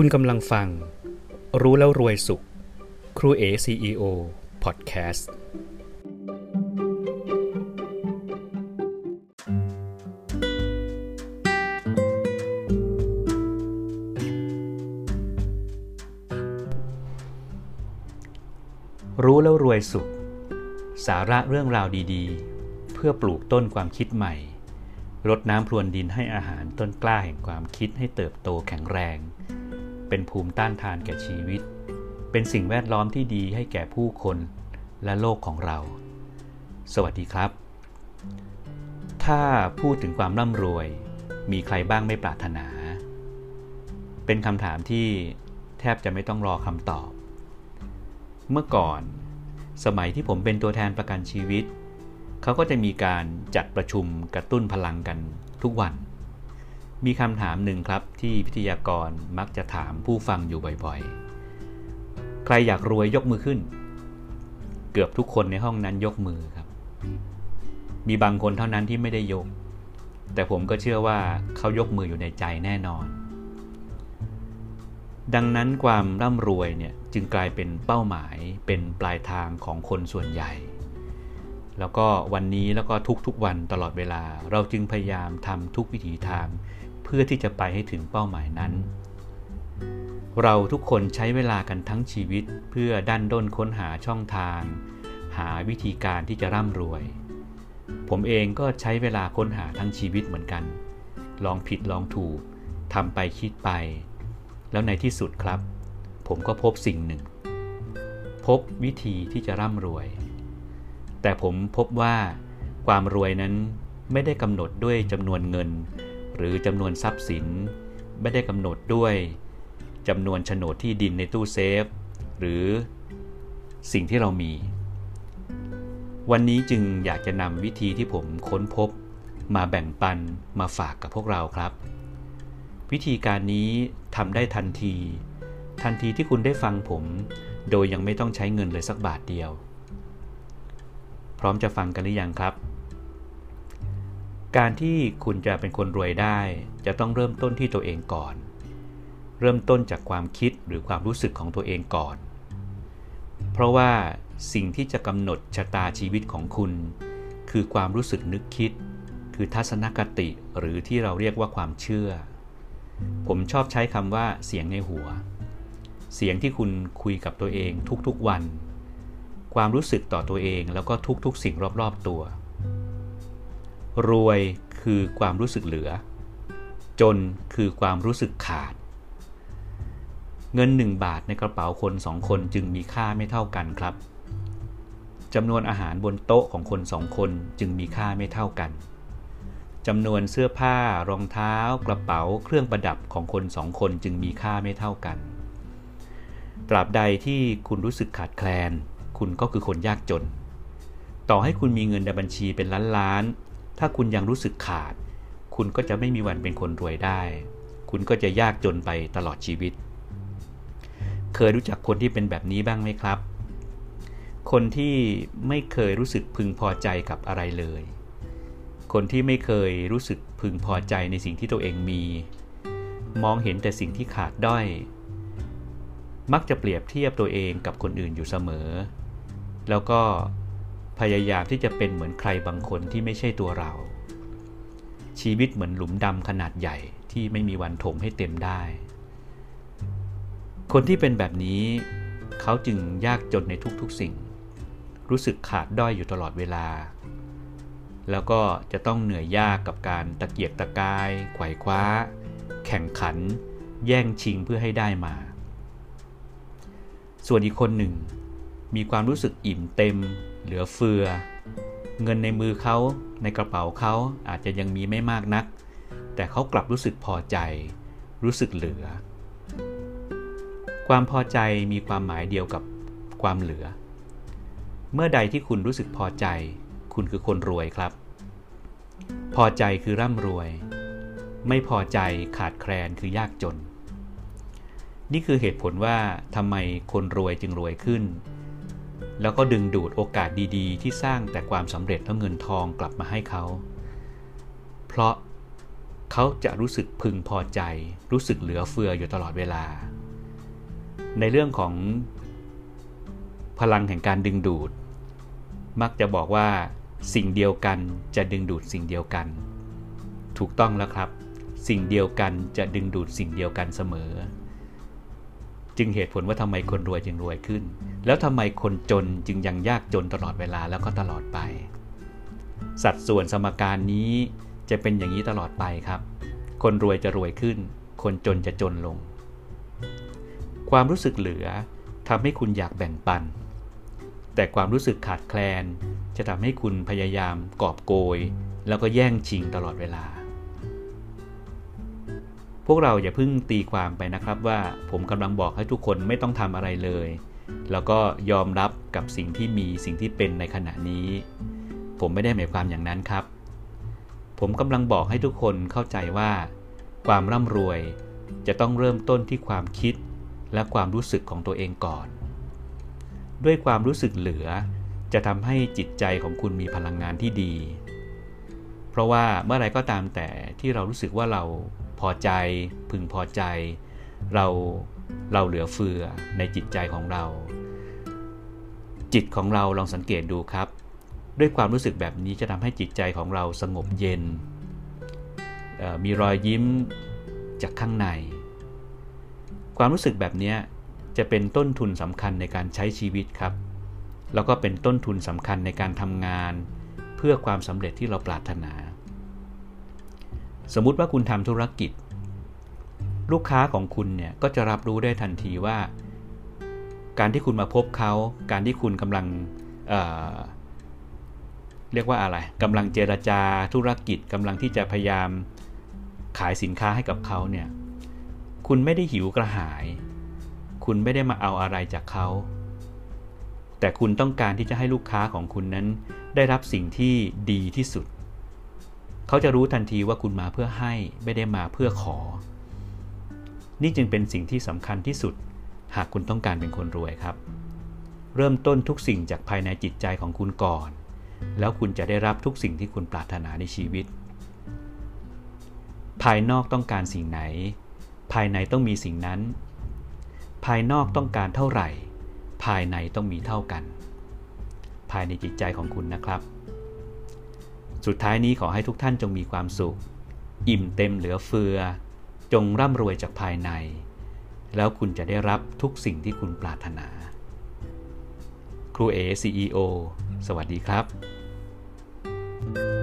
คุณกำลังฟัง รู้แล้วรวยสุข ครูเอ CEO พอดแคสต์รู้แล้วรวยสุข สาระเรื่องราวดีๆ เพื่อปลูกต้นความคิดใหม่รดน้ำพรวนดินให้อาหารต้นกล้าแห่งความคิดให้เติบโตแข็งแรง เป็นภูมิต้านทานแก่ชีวิต เป็นสิ่งแวดล้อมที่ดีให้แก่ผู้คนและโลกของเรา สวัสดีครับ ถ้าพูดถึงความร่ำรวย มีใครบ้างไม่ปรารถนา เป็นคำถามที่แทบจะไม่ต้องรอคำตอบ เมื่อก่อน สมัยที่ผมเป็นตัวแทนประกันชีวิต เขาก็จะมีการจัดประชุมกระตุ้นพลังกันทุกวัน มีคำถามหนึ่งครับที่พิทยากรมักจะถามผู้ฟังอยู่บ่อยๆ ใครอยากรวยยกมือขึ้น เกือบทุกคนในห้องนั้นยกมือครับ มีบางคนเท่านั้นที่ไม่ได้ยก แต่ผมก็เชื่อว่าเขายกมืออยู่ในใจแน่นอน ดังนั้นความร่ำรวยเนี่ยจึงกลายเป็นเป้าหมายเป็นปลายทางของคนส่วนใหญ่ แล้วก็วันนี้แล้วก็ทุกๆวันตลอดเวลาเราจึงพยายามทำทุกวิถีทาง เพื่อที่จะไปให้ถึงเป้าหมายนั้น เราทุกคนใช้เวลากันทั้งชีวิตเพื่อดันด้นค้นหาช่องทาง หาวิธีการที่จะร่ำรวย ผมเองก็ใช้เวลาค้นหาทั้งชีวิตเหมือนกัน ลองผิดลองถูกทำไปคิดไป แล้วในที่สุดครับ ผมก็พบสิ่งหนึ่ง พบวิธีที่จะร่ำรวย แต่ผมพบว่าความรวยนั้นไม่ได้กำหนดด้วยจำนวนเงิน หรือจำนวนทรัพย์สิน ไม่ได้กำหนดด้วยจำนวนโฉนดที่ดินในตู้เซฟ หรือสิ่งที่เรามี วันนี้จึงอยากจะนำวิธีที่ผมค้นพบ มาแบ่งปันมาฝากกับพวกเราครับ วิธีการนี้ทำได้ทันที ทันทีที่คุณได้ฟังผม โดยยังไม่ต้องใช้เงินเลยสักบาทเดียว พร้อมจะฟังกันหรือยังครับ การที่คุณจะเป็นคนรวยได้ จะต้องเริ่มต้นที่ตัวเองก่อน เริ่มต้นจากความคิดหรือความรู้สึกของตัวเองก่อน เพราะว่าสิ่งที่จะกำหนดชะตาชีวิตของคุณ คือความรู้สึกนึกคิด คือทัศนคติหรือที่เราเรียกว่าความเชื่อ ผมชอบใช้คำว่าเสียงในหัว เสียงที่คุณคุยกับตัวเองทุกๆวัน ความรู้สึกต่อตัวเองแล้วก็ทุกๆ สิ่งรอบๆตัว รวยคือความรู้สึกเหลือ จนคือความรู้สึกขาด เงินหนึ่งบาทในกระเป๋าคนสองคนจึงมีค่าไม่เท่ากันครับจำนวนอาหารบนโต๊ะของคนสองคนจึงมีค่าไม่เท่ากันจำนวนเสื้อผ้ารองเท้ากระเป๋าเครื่องประดับของคนสองคนจึงมีค่าไม่เท่ากัน ตราบใดที่คุณรู้สึกขาดแคลน คุณก็คือคนยากจน ต่อให้คุณมีเงินในบัญชีเป็นล้านล้าน ถ้าคุณยังรู้สึกขาด คุณก็จะไม่มีวันเป็นคนรวยได้ คุณก็จะยากจนไปตลอดชีวิต เคยรู้จักคนที่เป็นแบบนี้บ้างไหมครับ คนที่ไม่เคยรู้สึกพึงพอใจกับอะไรเลย คนที่ไม่เคยรู้สึกพึงพอใจในสิ่งที่ตัวเองมี มองเห็นแต่สิ่งที่ขาดด้อย มักจะเปรียบเทียบตัวเองกับคนอื่นอยู่เสมอ แล้วก็ พยายามที่จะเป็นเหมือนใครบางคนที่ไม่ใช่ตัวเรา ชีวิตเหมือนหลุมดำขนาดใหญ่ที่ไม่มีวันถมให้เต็มได้ คนที่เป็นแบบนี้ เขาจึงยากจนในทุกๆสิ่ง รู้สึกขาดด้อยอยู่ตลอดเวลา แล้วก็จะต้องเหนื่อยยากกับการตะเกียกตะกายไขว่คว้า แข่งขัน แย่งชิงเพื่อให้ได้มา ส่วนอีกคนหนึ่ง มีความรู้สึกอิ่มเต็ม เหลือเฟือ เงินในมือเขาในกระเป๋าเขาอาจจะยังมีไม่มากนัก แต่เขากลับรู้สึกพอใจ รู้สึกเหลือ ความพอใจมีความหมายเดียวกับความเหลือ เมื่อใดที่คุณรู้สึกพอใจ คุณคือคนรวยครับ พอใจคือร่ำรวย ไม่พอใจขาดแคลนคือยากจน นี่คือเหตุผลว่าทำไมคนรวยจึงรวยขึ้น แล้วก็ดึงดูดโอกาสดีๆ ที่สร้างแต่ความสำเร็จและเงินทองกลับมาให้เขา เพราะเขาจะรู้สึกพึงพอใจ รู้สึกเหลือเฟืออยู่ตลอดเวลา ในเรื่องของพลังแห่งการดึงดูด มักจะบอกว่าสิ่งเดียวกันจะดึงดูดสิ่งเดียวกัน ถูกต้องแล้วครับ สิ่งเดียวกันจะดึงดูดสิ่งเดียวกันเสมอ จึงเหตุผลว่าทำไมคนรวยจึงรวยขึ้น แล้วทำไมคนจนจึงยังยากจนตลอดเวลาแล้วก็ตลอดไป สัดส่วนสมการนี้จะเป็นอย่างนี้ตลอดไปครับ คนรวยจะรวยขึ้น คนจนจะจนลง ความรู้สึกเหลือทำให้คุณอยากแบ่งปัน แต่ความรู้สึกขาดแคลน จะทำให้คุณพยายามกอบโกย แล้วก็แย่งชิงตลอดเวลา พวกเราอย่าเพิ่งตีความไปนะครับว่าผมกำลังบอกให้ทุกคนไม่ต้องทำอะไรเลย แล้วก็ยอมรับกับสิ่งที่มีสิ่งที่เป็นในขณะนี้ ผมไม่ได้หมายความอย่างนั้นครับ ผมกำลังบอกให้ทุกคนเข้าใจว่า ความร่ำรวยจะต้องเริ่มต้นที่ความคิดและความรู้สึกของตัวเองก่อน ด้วยความรู้สึกเหลือ จะทำให้จิตใจของคุณมีพลังงานที่ดี เพราะว่าเมื่อไรก็ตามแต่ที่เรารู้สึกว่าเรา พอใจ พึงพอใจ เราเราเหลือเฟือในจิตใจของเรา จิตของเราลองสังเกตดูครับ ด้วยความรู้สึกแบบนี้จะทำให้จิตใจของเราสงบเย็น มีรอยยิ้มจากข้างใน ความรู้สึกแบบนี้จะเป็นต้นทุนสำคัญในการใช้ชีวิตครับ แล้วก็เป็นต้นทุนสำคัญในการทำงาน เพื่อความสำเร็จที่เราปรารถนา สมมุติว่าคุณทำธุรกิจ ลูกค้าของคุณเนี่ยก็จะรับรู้ได้ทันทีว่า การที่คุณมาพบเขา การที่คุณกำลังเรียกว่าอะไรกำลังเจรจาธุรกิจกำลังที่จะพยายามขายสินค้าให้กับเขาเนี่ยคุณไม่ได้หิวกระหาย คุณไม่ได้มาเอาอะไรจากเขา แต่คุณต้องการที่จะให้ลูกค้าของคุณนั้น ได้รับสิ่งที่ดีที่สุด เขาจะรู้ทันทีว่าคุณมาเพื่อให้ไม่ได้มาเพื่อขอ นี่จึงเป็นสิ่งที่สำคัญที่สุด หากคุณต้องการเป็นคนรวยครับ เริ่มต้นทุกสิ่งจากภายในจิตใจของคุณก่อน แล้วคุณจะได้รับทุกสิ่งที่คุณปรารถนาในชีวิต ภายนอกต้องการสิ่งไหน ภายในต้องมีสิ่งนั้น ภายนอกต้องการเท่าไหร่ ภายในต้องมีเท่ากัน ภายในจิตใจของคุณนะครับ สุดท้ายนี้ขอให้ทุกท่านจงมีความสุข อิ่มเต็มเหลือเฟือ จงร่ำรวยจากภายใน แล้วคุณจะได้รับทุกสิ่งที่คุณปรารถนา ครูเอซีอีโอสวัสดีครับ thank you